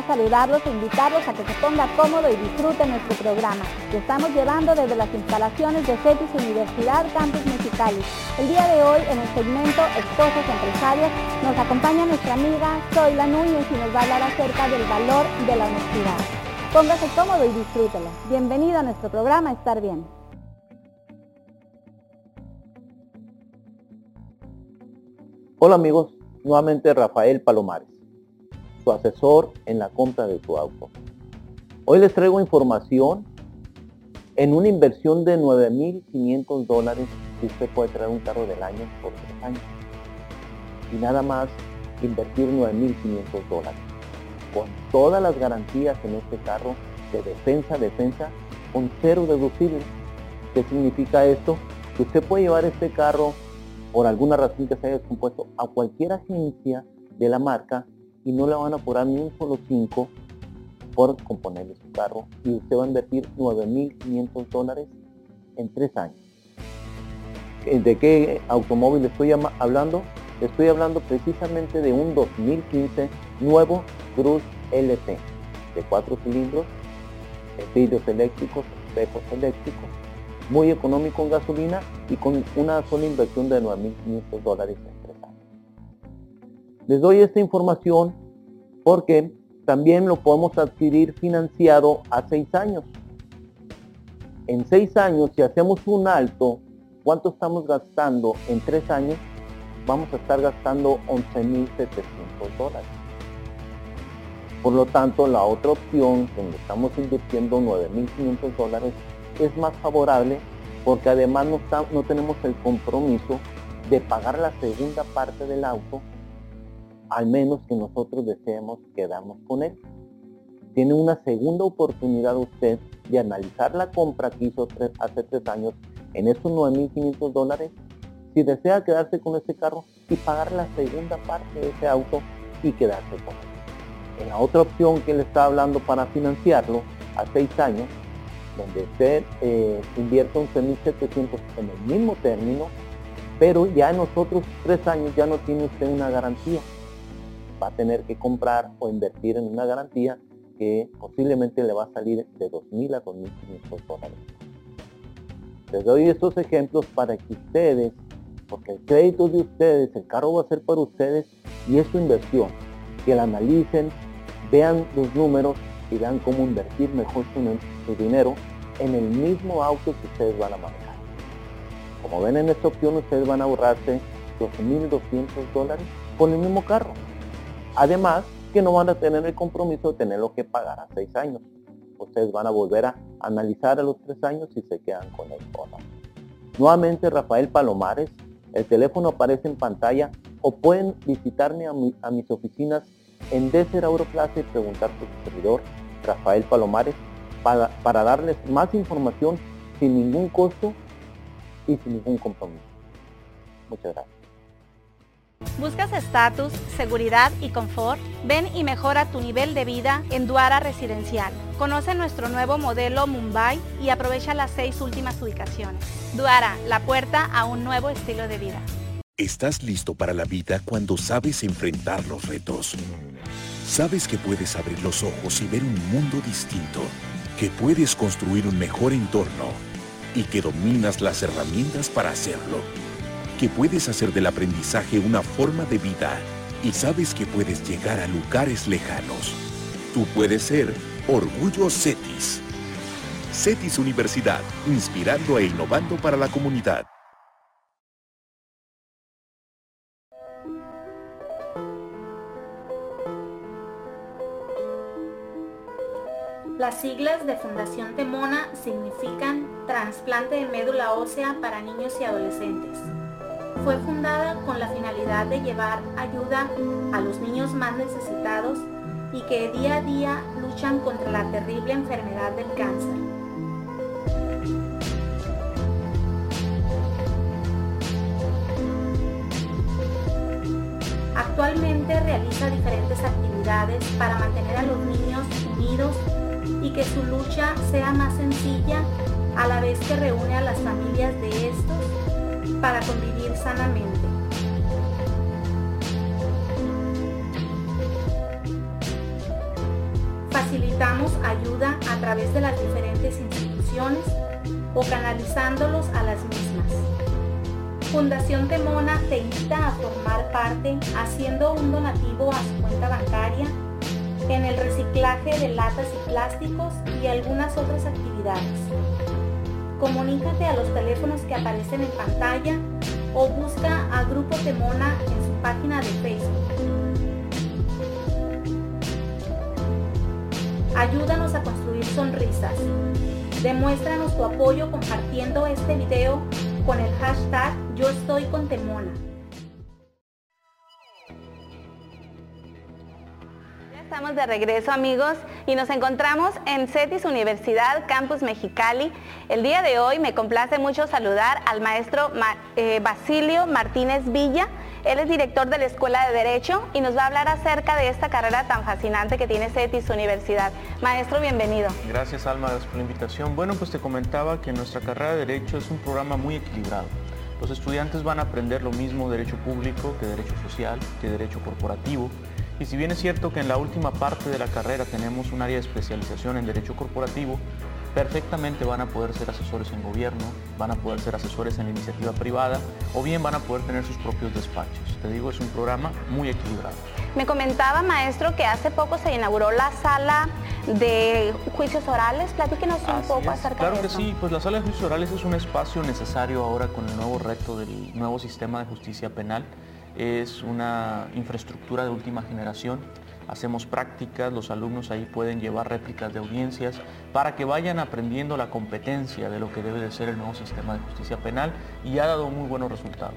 saludarlos e invitarlos a que se ponga cómodo y disfrute nuestro programa que estamos llevando desde las instalaciones de CETIS Universidad Campus Mexicali. El día de hoy en el segmento Esposas Empresarias nos acompaña nuestra amiga Zoila Núñez y nos va a hablar acerca del valor de la honestidad. Póngase cómodo y disfrútelo. Bienvenido a nuestro programa Estar Bien. Hola amigos, nuevamente Rafael Palomares, su asesor en la compra de tu auto. Hoy les traigo información en una inversión de 9.500 dólares que usted puede traer un carro del año por tres años. Y nada más invertir 9.500 dólares. Con todas las garantías en este carro de defensa, defensa, con cero deducible. ¿Qué significa esto? Que usted puede llevar este carro por alguna razón que se haya descompuesto a cualquier agencia de la marca y no le van a cobrar ni un solo 5 por componerle su carro y usted va a invertir 9.500 dólares en tres años. ¿De qué automóvil estoy hablando? Estoy hablando precisamente de un 2015 nuevo Cruz LT de cuatro cilindros, vidrios eléctricos, espejos eléctricos, muy económico en gasolina y con una sola inversión de 9.500 dólares en tres años. Les doy esta información porque también lo podemos adquirir financiado a seis años. En seis años, si hacemos un alto, ¿cuánto estamos gastando en tres años? Vamos a estar gastando 11.700 dólares. Por lo tanto, la otra opción, donde estamos invirtiendo 9.500 dólares, es más favorable porque además no, no tenemos el compromiso de pagar la segunda parte del auto, al menos que nosotros deseemos quedarnos con él. Tiene una segunda oportunidad usted de analizar la compra que hizo hace tres años en esos 9.500 dólares, si desea quedarse con ese carro y pagar la segunda parte de ese auto y quedarse con él. En la otra opción que le está hablando para financiarlo a seis años, donde usted eh, invierte 11.700 en el mismo término, pero ya en los otros tres años ya no tiene usted una garantía. Va a tener que comprar o invertir en una garantía que posiblemente le va a salir de 2.000 a 2.500 dólares. Les doy estos ejemplos para que ustedes, porque el crédito de ustedes, el carro va a ser para ustedes y es su inversión, que la analicen, vean los números y vean cómo invertir mejor su, dinero en el mismo auto que ustedes van a manejar. Como ven en esta opción, ustedes van a ahorrarse 12.200 dólares con el mismo carro. Además, que no van a tener el compromiso de tenerlo que pagar a 6 años. Ustedes van a volver a analizar a los 3 años y se quedan con el bono. Nuevamente, Rafael Palomares, el teléfono aparece en pantalla o pueden visitarme a, a mis oficinas en Desert Europlaza y preguntar por su servidor Rafael Palomares para, para darles más información sin ningún costo y sin ningún compromiso. Muchas gracias. ¿Buscas estatus, seguridad y confort? Ven y mejora tu nivel de vida en Duara Residencial. Conoce nuestro nuevo modelo Mumbai y aprovecha las seis últimas ubicaciones. Duara, la puerta a un nuevo estilo de vida. Estás listo para la vida cuando sabes enfrentar los retos. Sabes que puedes abrir los ojos y ver un mundo distinto, que puedes construir un mejor entorno y que dominas las herramientas para hacerlo, que puedes hacer del aprendizaje una forma de vida y sabes que puedes llegar a lugares lejanos. Tú puedes ser Orgullo CETIS. CETIS Universidad, inspirando e innovando para la comunidad. Las siglas de Fundación Temona significan trasplante de médula ósea para niños y adolescentes. Fue fundada con la finalidad de llevar ayuda a los niños más necesitados y que día a día luchan contra la terrible enfermedad del cáncer. Actualmente realiza diferentes actividades para mantener a los niños unidos y que su lucha sea más sencilla a la vez que reúne a las familias de estos para convivir sanamente. Facilitamos ayuda a través de las diferentes instituciones o canalizándolos a las mismas. Fundación Temona te invita a formar parte haciendo un donativo a su cuenta bancaria en el reciclaje de latas y plásticos y algunas otras actividades. Comunícate a los teléfonos que aparecen en pantalla o busca a Grupo Temona en su página de Facebook. Ayúdanos a construir sonrisas. Demuéstranos tu apoyo compartiendo este video con el hashtag Yo estoy con Temona. Estamos de regreso amigos y nos encontramos en CETIS Universidad Campus Mexicali. El día de hoy me complace mucho saludar al maestro eh, Basilio Martínez Villa él es director de la Escuela de Derecho y nos va a hablar acerca de esta carrera tan fascinante que tiene CETIS Universidad. Maestro, bienvenido. Gracias, Alma, por la invitación. Bueno, pues te comentaba que nuestra carrera de Derecho es un programa muy equilibrado. Los estudiantes van a aprender lo mismo derecho público que derecho social, que derecho corporativo. Y si bien es cierto que en la última parte de la carrera tenemos un área de especialización en derecho corporativo, perfectamente van a poder ser asesores en gobierno, van a poder ser asesores en iniciativa privada o bien van a poder tener sus propios despachos. Te digo, es un programa muy equilibrado. Me comentaba, maestro, que hace poco se inauguró la sala de juicios orales. Platíquenos un poco acerca claro de eso. Claro que sí, pues la sala de juicios orales es un espacio necesario ahora con el nuevo reto del nuevo sistema de justicia penal. Es una infraestructura de última generación hacemos prácticas, los alumnos ahí pueden llevar réplicas de audiencias para que vayan aprendiendo la competencia de lo que debe de ser el nuevo sistema de justicia penal y ha dado muy buenos resultados.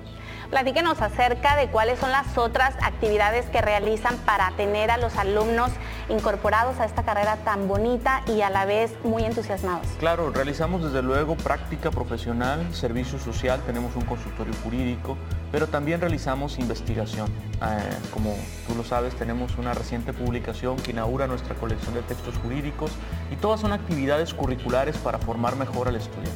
Platíquenos acerca de cuáles son las otras actividades que realizan para tener a los alumnos incorporados a esta carrera tan bonita y a la vez muy entusiasmados. Claro, realizamos desde luego práctica profesional, servicio social, tenemos un consultorio jurídico, pero también realizamos investigación. Eh, como tú lo sabes, tenemos una reciente publicación que inaugura nuestra colección de textos jurídicos y todas son actividades curriculares para formar mejor al estudiante.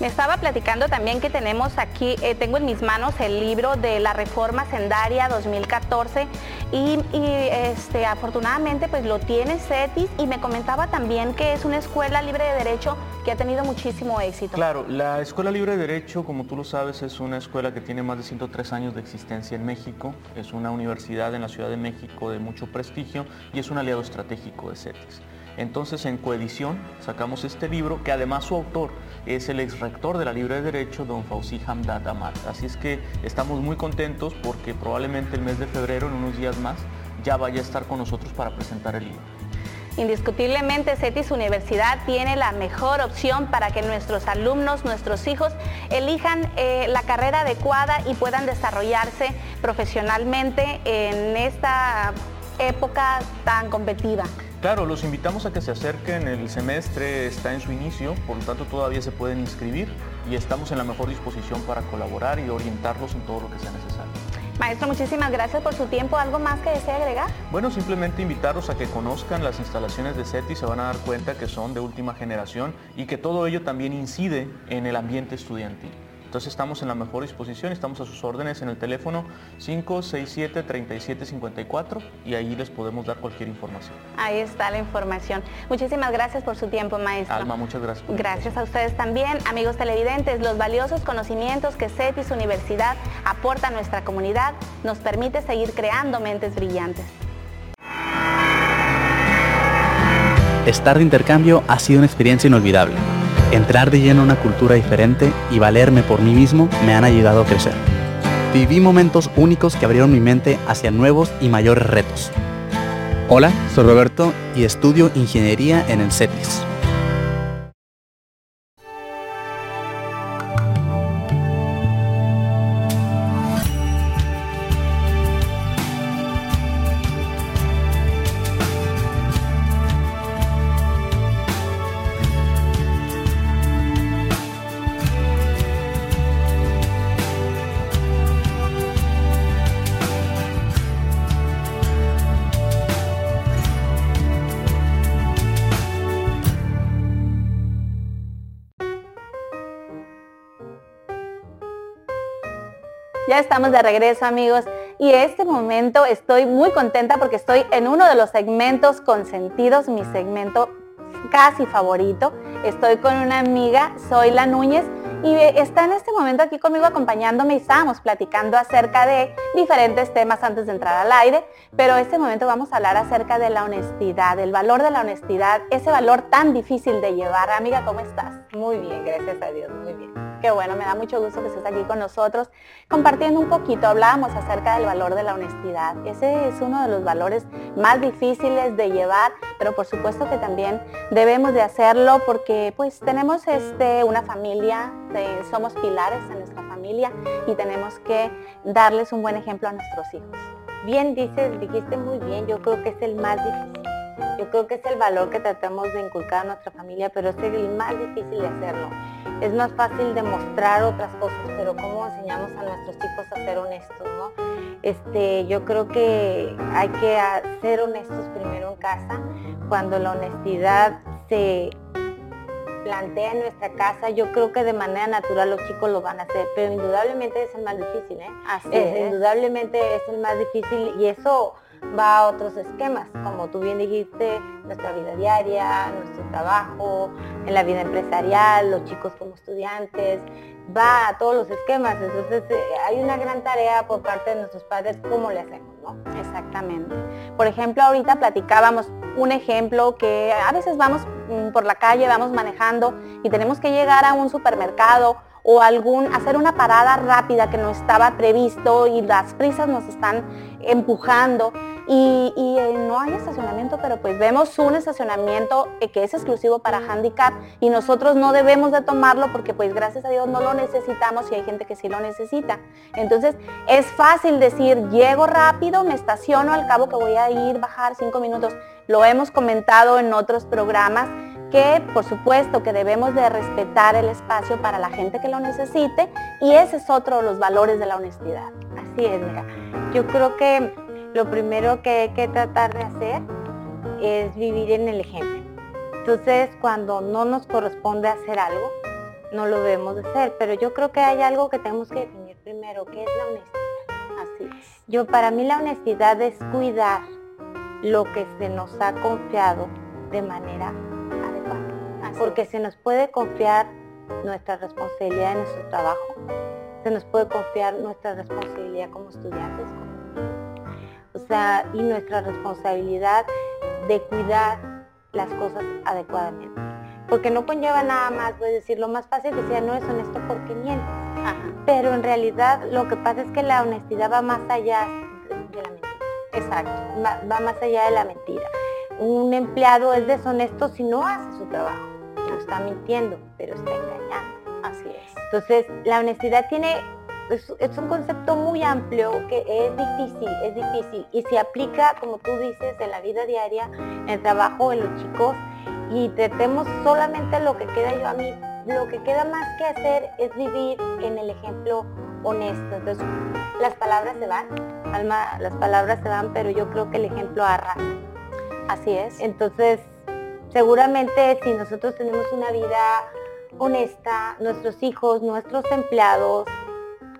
Me estaba platicando también que tenemos aquí, eh, tengo en mis manos el libro de la Reforma Sendaria 2014 y, este, afortunadamente pues lo tiene CETIS y me comentaba también que es una escuela libre de derecho que ha tenido muchísimo éxito. Claro, la Escuela Libre de Derecho, como tú lo sabes, es una escuela que tiene más de 103 años de existencia en México, es una universidad en la Ciudad de México de mucho prestigio y es un aliado estratégico de CETIS. Entonces en coedición sacamos este libro que además su autor es el ex rector de la Libre de Derecho, don Fauzi Hamdad Amat. Así es que estamos muy contentos porque probablemente el mes de febrero, en unos días más, ya vaya a estar con nosotros para presentar el libro. Indiscutiblemente CETIS Universidad tiene la mejor opción para que nuestros alumnos, nuestros hijos, elijan eh, la carrera adecuada y puedan desarrollarse profesionalmente en esta época tan competitiva. Claro, los invitamos a que se acerquen, el semestre está en su inicio, por lo tanto todavía se pueden inscribir y estamos en la mejor disposición para colaborar y orientarlos en todo lo que sea necesario. Maestro, muchísimas gracias por su tiempo. ¿Algo más que desee agregar? Bueno, simplemente invitarlos a que conozcan las instalaciones de SETI, se van a dar cuenta que son de última generación y que todo ello también incide en el ambiente estudiantil. Entonces estamos en la mejor disposición, estamos a sus órdenes en el teléfono 567-3754 y ahí les podemos dar cualquier información. Ahí está la información. Muchísimas gracias por su tiempo, maestro. Alma, muchas gracias. Gracias a ustedes también, amigos televidentes. Los valiosos conocimientos que CETIS Universidad aporta a nuestra comunidad nos permite seguir creando mentes brillantes. Estar de intercambio ha sido una experiencia inolvidable Entrar de lleno a una cultura diferente y valerme por mí mismo me han ayudado a crecer. Viví momentos únicos que abrieron mi mente hacia nuevos y mayores retos. Hola, soy Roberto y estudio ingeniería en el CETIS. Estamos de regreso amigos y este momento estoy muy contenta porque estoy en uno de los segmentos consentidos, mi segmento casi favorito. Estoy con una amiga, soy la Núñez, y está en este momento aquí conmigo acompañándome y estábamos platicando acerca de diferentes temas antes de entrar al aire, pero este momento vamos a hablar acerca de la honestidad, el valor de la honestidad, ese valor tan difícil de llevar. Amiga, ¿cómo estás? Muy bien, gracias a Dios, muy bien. Qué bueno, me da mucho gusto que estés aquí con nosotros compartiendo un poquito. Hablábamos acerca del valor de la honestidad. Ese es uno de los valores más difíciles de llevar, pero por supuesto que también debemos de hacerlo porque pues tenemos este, una familia, somos pilares en nuestra familia y tenemos que darles un buen ejemplo a nuestros hijos. Bien dices, dijiste muy bien, yo creo que es el más difícil. Yo creo que es el valor que tratamos de inculcar a nuestra familia, pero es el más difícil de hacerlo es más fácil demostrar otras cosas, pero cómo enseñamos a nuestros hijos a ser honestos, ¿no? Este, yo creo que hay que ser honestos primero en casa. Cuando la honestidad se plantea en nuestra casa, yo creo que de manera natural los chicos lo van a hacer, pero indudablemente es el más difícil, ¿eh? Así es. Indudablemente es el más difícil y eso va a otros esquemas, como tú bien dijiste, nuestra vida diaria, nuestro trabajo, en la vida empresarial, los chicos como estudiantes, va a todos los esquemas. Entonces eh, hay una gran tarea por parte de nuestros padres, ¿cómo le hacemos? ¿no? Exactamente. Por ejemplo, ahorita platicábamos un ejemplo que a veces vamos mm, por la calle, vamos manejando y tenemos que llegar a un supermercado o algún, hacer una parada rápida que no estaba previsto y las prisas nos están empujando y, no hay estacionamiento, pero pues vemos un estacionamiento que es exclusivo para handicap y nosotros no debemos de tomarlo porque pues gracias a Dios no lo necesitamos y hay gente que sí lo necesita. Entonces es fácil decir, llego rápido, me estaciono, al cabo que voy a ir, bajar cinco minutos. Lo hemos comentado en otros programas que por supuesto que debemos de respetar el espacio para la gente que lo necesite y ese es otro de los valores de la honestidad. Así es, mira. Yo creo que lo primero que hay que tratar de hacer es vivir en el ejemplo. Entonces, cuando no nos corresponde hacer algo, no lo debemos de hacer. Pero yo creo que hay algo que tenemos que definir primero, que es la honestidad. Así es. Yo, para mí la honestidad es cuidar lo que se nos ha confiado de manera adecuada. Porque se nos puede confiar nuestra responsabilidad en nuestro trabajo, se nos puede confiar nuestra responsabilidad como estudiantes, y nuestra responsabilidad de cuidar las cosas adecuadamente. Porque no conlleva nada más, voy a decir, lo más fácil que sea no es honesto porque miente. Pero en realidad lo que pasa es que la honestidad va más allá de, la mentira. Exacto, va, va, más allá de la mentira. Un empleado es deshonesto si no hace su trabajo. No está mintiendo, pero está engañando. Así es. Entonces, la honestidad tiene es, un concepto muy amplio que es difícil, es difícil y se aplica, como tú dices, en la vida diaria, en el trabajo, en los chicos y tratemos solamente lo que queda yo a mí. Lo que queda más que hacer es vivir en el ejemplo honesto. Entonces, las palabras se van, Alma, las palabras se van, pero yo creo que el ejemplo arrasa. Así es. Entonces, seguramente si nosotros tenemos una vida honesta, nuestros hijos, nuestros empleados,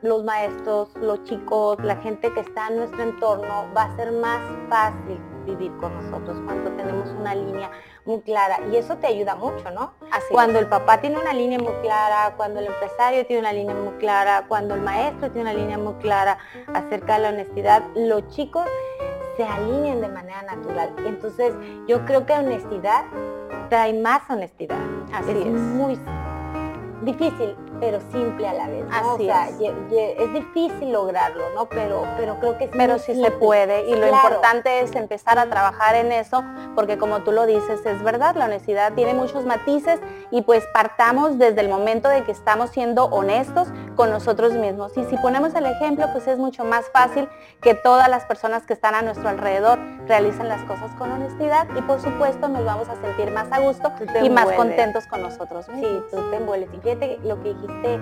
los maestros, los chicos, la gente que está en nuestro entorno, va a ser más fácil vivir con nosotros cuando tenemos una línea muy clara. Y eso te ayuda mucho, ¿no? Así cuando el papá tiene una línea muy clara, cuando el empresario tiene una línea muy clara, cuando el maestro tiene una línea muy clara acerca de la honestidad, los chicos se alinean de manera natural. Entonces, yo creo que honestidad trae más honestidad. Así es, muy difícil, pero simple a la vez. Así es. difícil lograrlo, ¿no? Pero, pero creo que Pero sí se puede y lo importante es empezar a trabajar en eso, porque como tú lo dices, es verdad, la honestidad tiene muchos matices y pues partamos desde el momento de que estamos siendo honestos con nosotros mismos. Y si ponemos el ejemplo, pues es mucho más fácil que todas las personas que están a nuestro alrededor realicen las cosas con honestidad y por supuesto nos vamos a sentir más a gusto y más contentos con nosotros Sí, tú te envuelves. Y fíjate lo que dijiste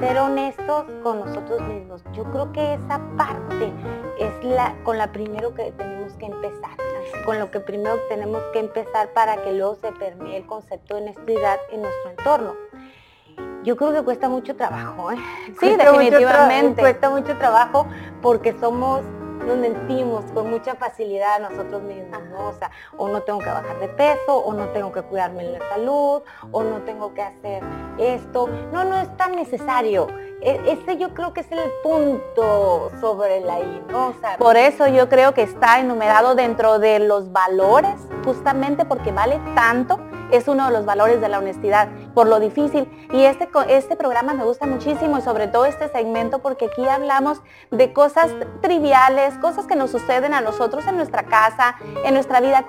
ser honestos con nosotros mismos. Yo creo que esa parte es la con la primero que tenemos que empezar, con lo que primero tenemos que empezar para que luego se permee el concepto de honestidad en nuestro entorno. Yo creo que cuesta mucho trabajo, ¿eh? Sí, definitivamente. cuesta mucho trabajo porque somos nos mentimos con mucha facilidad a nosotros mismos, ¿no? O sea, o no tengo que bajar de peso, o no tengo que cuidarme la salud, o no tengo que hacer esto. No, no es tan necesario. E, ese yo creo que es el punto sobre la I, ¿no? Por eso yo creo que está enumerado dentro de los valores, justamente porque vale tanto es uno de los valores de la honestidad, por lo difícil. Y este, este programa me gusta muchísimo y sobre todo este segmento porque aquí hablamos de cosas triviales, cosas que nos suceden a nosotros en nuestra casa, en nuestra vida,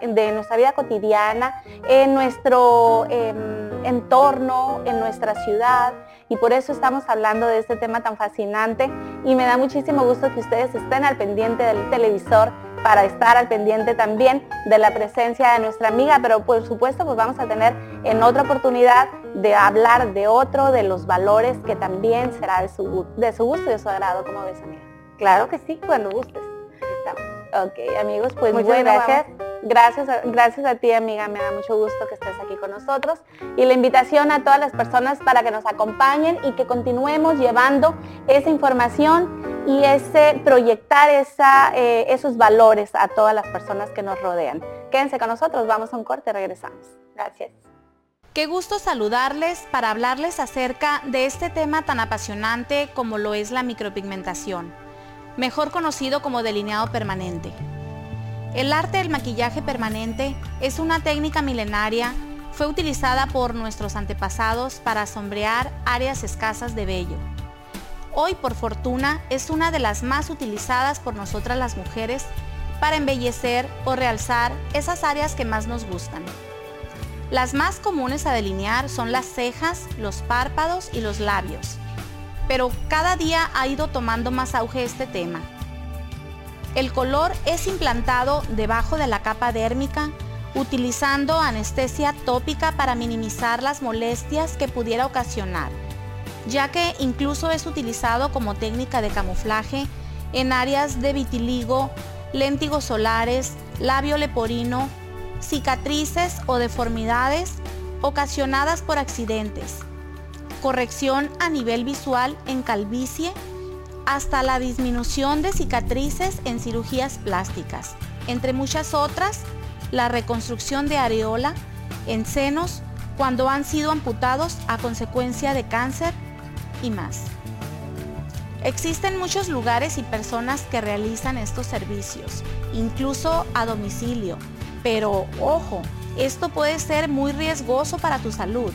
de nuestra vida cotidiana, en nuestro em, entorno, en nuestra ciudad. Y por eso estamos hablando de este tema tan fascinante y me da muchísimo gusto que ustedes estén al pendiente del televisor para estar al pendiente también de la presencia de nuestra amiga, pero por supuesto pues vamos a tener en otra oportunidad de hablar de otro, de los valores que también será de su, de su gusto y de su agrado, como ves amiga. Claro que sí, cuando gustes. Ok, amigos, pues muchas gracias. Gracias, gracias a ti, amiga. Me da mucho gusto que estés aquí con nosotros. Y la invitación a todas las personas para que nos acompañen y que continuemos llevando esa información y ese proyectar eh, esos valores a todas las personas que nos rodean. Quédense con nosotros, vamos a un corte, regresamos. Gracias. Qué gusto saludarles para hablarles acerca de este tema tan apasionante como lo es la micropigmentación mejor conocido como delineado permanente. El arte del maquillaje permanente es una técnica milenaria, fue utilizada por nuestros antepasados para sombrear áreas escasas de vello. Hoy, por fortuna, es una de las más utilizadas por nosotras las mujeres para embellecer o realzar esas áreas que más nos gustan. Las más comunes a delinear son las cejas, los párpados y los labios pero cada día ha ido tomando más auge este tema. El color es implantado debajo de la capa dérmica utilizando anestesia tópica para minimizar las molestias que pudiera ocasionar, ya que incluso es utilizado como técnica de camuflaje en áreas de vitiligo, léntigos solares, labio leporino, cicatrices o deformidades ocasionadas por accidentes, corrección a nivel visual en calvicie, hasta la disminución de cicatrices en cirugías plásticas, entre muchas otras, la reconstrucción de areola en senos cuando han sido amputados a consecuencia de cáncer y más. Existen muchos lugares y personas que realizan estos servicios, incluso a domicilio, pero ojo, esto puede ser muy riesgoso para tu salud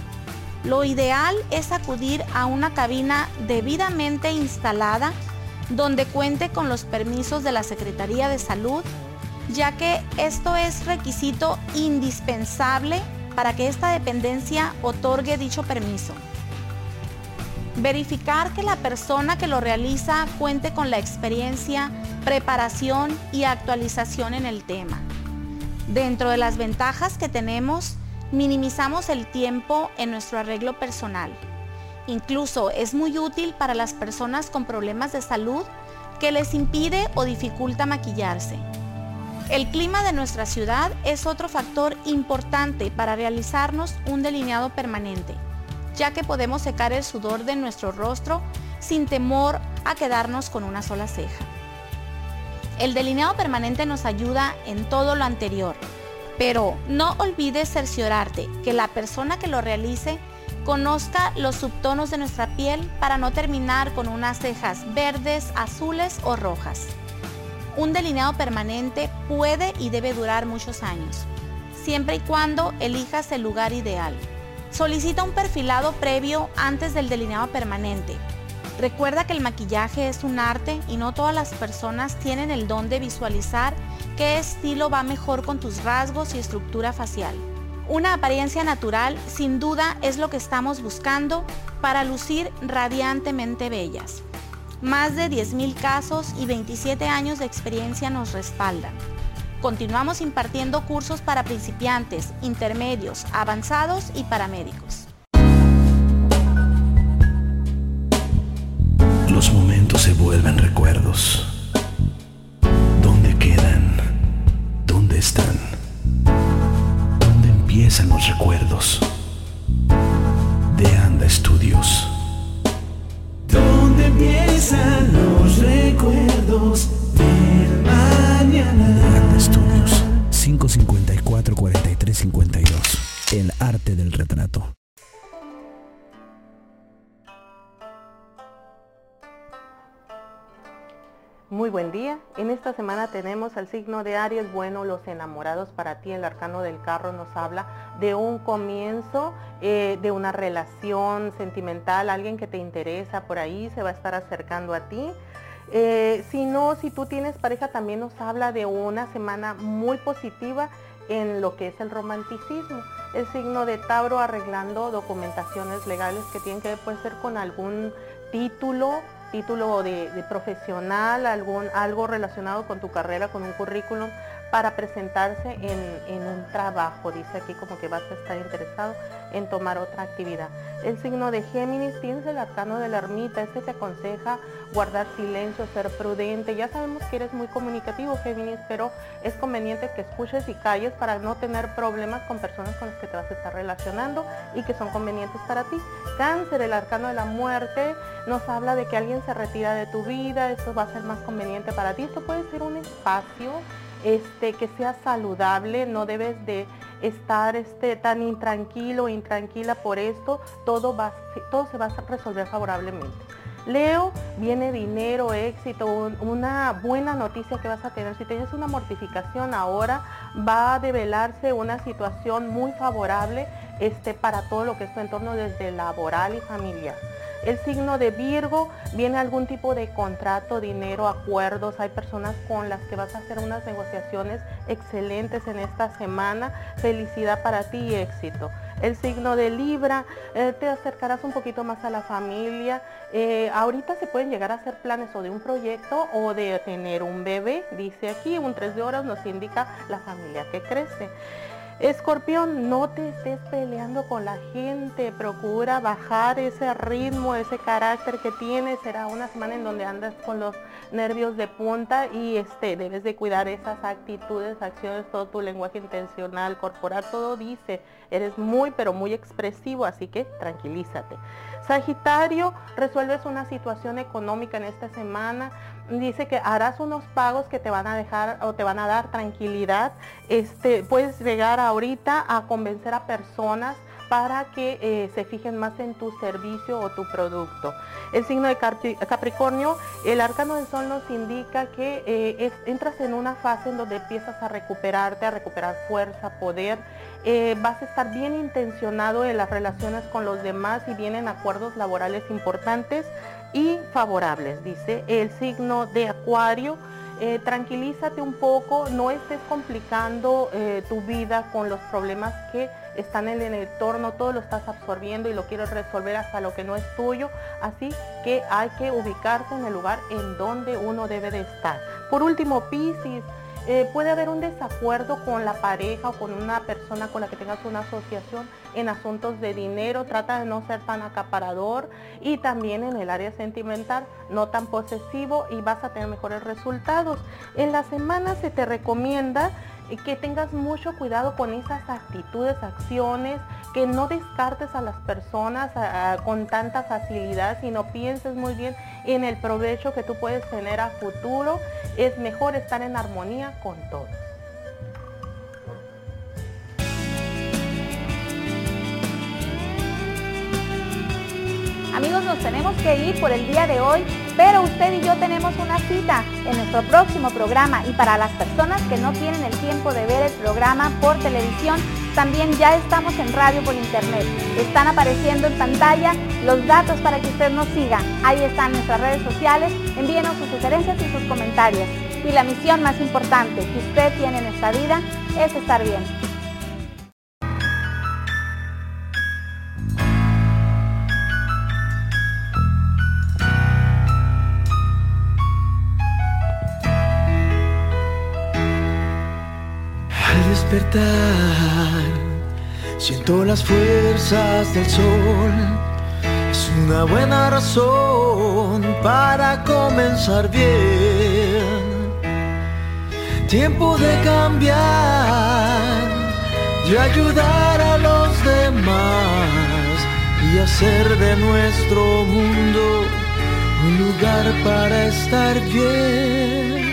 lo ideal es acudir a una cabina debidamente instalada donde cuente con los permisos de la Secretaría de Salud, ya que esto es requisito indispensable para que esta dependencia otorgue dicho permiso. Verificar que la persona que lo realiza cuente con la experiencia, preparación y actualización en el tema. Dentro de las ventajas que tenemos minimizamos el tiempo en nuestro arreglo personal. Incluso es muy útil para las personas con problemas de salud que les impide o dificulta maquillarse. El clima de nuestra ciudad es otro factor importante para realizarnos un delineado permanente, ya que podemos secar el sudor de nuestro rostro sin temor a quedarnos con una sola ceja. El delineado permanente nos ayuda en todo lo anterior, pero no olvides cerciorarte que la persona que lo realice conozca los subtonos de nuestra piel para no terminar con unas cejas verdes, azules o rojas. Un delineado permanente puede y debe durar muchos años, siempre y cuando elijas el lugar ideal. Solicita un perfilado previo antes del delineado permanente. Recuerda que el maquillaje es un arte y no todas las personas tienen el don de visualizar qué estilo va mejor con tus rasgos y estructura facial. Una apariencia natural sin duda es lo que estamos buscando para lucir radiantemente bellas. Más de 10.000 casos y 27 años de experiencia nos respaldan. Continuamos impartiendo cursos para principiantes, intermedios, avanzados y paramédicos. Momentos se vuelven recuerdos están? ¿Dónde empiezan los recuerdos? De Panda Estudios. Donde empiezan los recuerdos del mañana. Panda Estudios 554 4352. El arte del retrato. Muy buen día. En esta semana tenemos al signo de Aries. Bueno, los enamorados para ti. El arcano del carro nos habla de un comienzo, eh, de una relación sentimental, alguien que te interesa por ahí, se va a estar acercando a ti. Eh, si no, si tú tienes pareja, también nos habla de una semana muy positiva en lo que es el romanticismo. El signo de Tauro arreglando documentaciones legales que tienen que ser con algún título, título de, profesional, algún, algo relacionado con tu carrera, con un currículum, para presentarse en, un trabajo. Dice aquí como que vas a estar interesado en tomar otra actividad. El signo de Géminis, tienes el arcano de la ermita, este te aconseja guardar silencio, ser prudente. Ya sabemos que eres muy comunicativo, Géminis, pero es conveniente que escuches y calles para no tener problemas con personas con las que te vas a estar relacionando y que son convenientes para ti. Cáncer, el arcano de la muerte, nos habla de que alguien se retira de tu vida, esto va a ser más conveniente para ti. Esto puede ser un espacio este, que sea saludable, no debes de estar este, tan intranquilo intranquila por esto, todo, va, todo se va a resolver favorablemente. Leo, viene dinero, éxito, una buena noticia que vas a tener. Si tienes una mortificación ahora, va a develarse una situación muy favorable este, para todo lo que es tu entorno desde laboral y familiar. El signo de Virgo viene algún tipo de contrato, dinero, acuerdos. Hay personas con las que vas a hacer unas negociaciones excelentes en esta semana. Felicidad para ti y éxito. El signo de Libra, eh, te acercarás un poquito más a la familia. Eh, ahorita se pueden llegar a hacer planes o de un proyecto o de tener un bebé. Dice aquí, un 3 de horas nos indica la familia que crece. Escorpión, no te estés peleando con la gente, procura bajar ese ritmo, ese carácter que tienes. Será una semana en donde andas con los nervios de punta y este, debes de cuidar esas actitudes, acciones, todo tu lenguaje intencional, corporal, todo dice, eres muy pero muy expresivo, así que tranquilízate. Sagitario, resuelves una situación económica en esta semana, dice que harás unos pagos que te van a dejar o te van a dar tranquilidad. Este, puedes llegar ahorita a convencer a personas para que eh, se fijen más en tu servicio o tu producto. El signo de Capricornio, el arcano del sol nos indica que eh, entras en una fase en donde empiezas a recuperarte, a recuperar fuerza, poder. Eh, vas a estar bien intencionado en las relaciones con los demás y vienen acuerdos laborales importantes y favorables, dice el signo de Acuario. Eh, tranquilízate un poco, no estés complicando eh, tu vida con los problemas que están en el entorno, todo lo estás absorbiendo y lo quieres resolver hasta lo que no es tuyo, así que hay que ubicarse en el lugar en donde uno debe de estar. Por último, Piscis, eh, puede haber un desacuerdo con la pareja o con una persona con la que tengas una asociación en asuntos de dinero, trata de no ser tan acaparador y también en el área sentimental, no tan posesivo y vas a tener mejores resultados. En la semana se te recomienda que tengas mucho cuidado con esas actitudes, acciones, que no descartes a las personas con tanta facilidad, sino pienses muy bien en el provecho que tú puedes tener a futuro. Es mejor estar en armonía con todos. Amigos, nos tenemos que ir por el día de hoy, pero usted y yo tenemos una cita en nuestro próximo programa y para las personas que no tienen el tiempo de ver el programa por televisión, también ya estamos en radio por internet. Están apareciendo en pantalla los datos para que usted nos siga. Ahí están nuestras redes sociales. Envíenos sus sugerencias y sus comentarios. Y la misión más importante que usted tiene en esta vida es estar bien. Siento las fuerzas del sol. Es una buena razón para comenzar bien. Tiempo de cambiar, de ayudar a los demás y hacer de nuestro mundo un lugar para estar bien.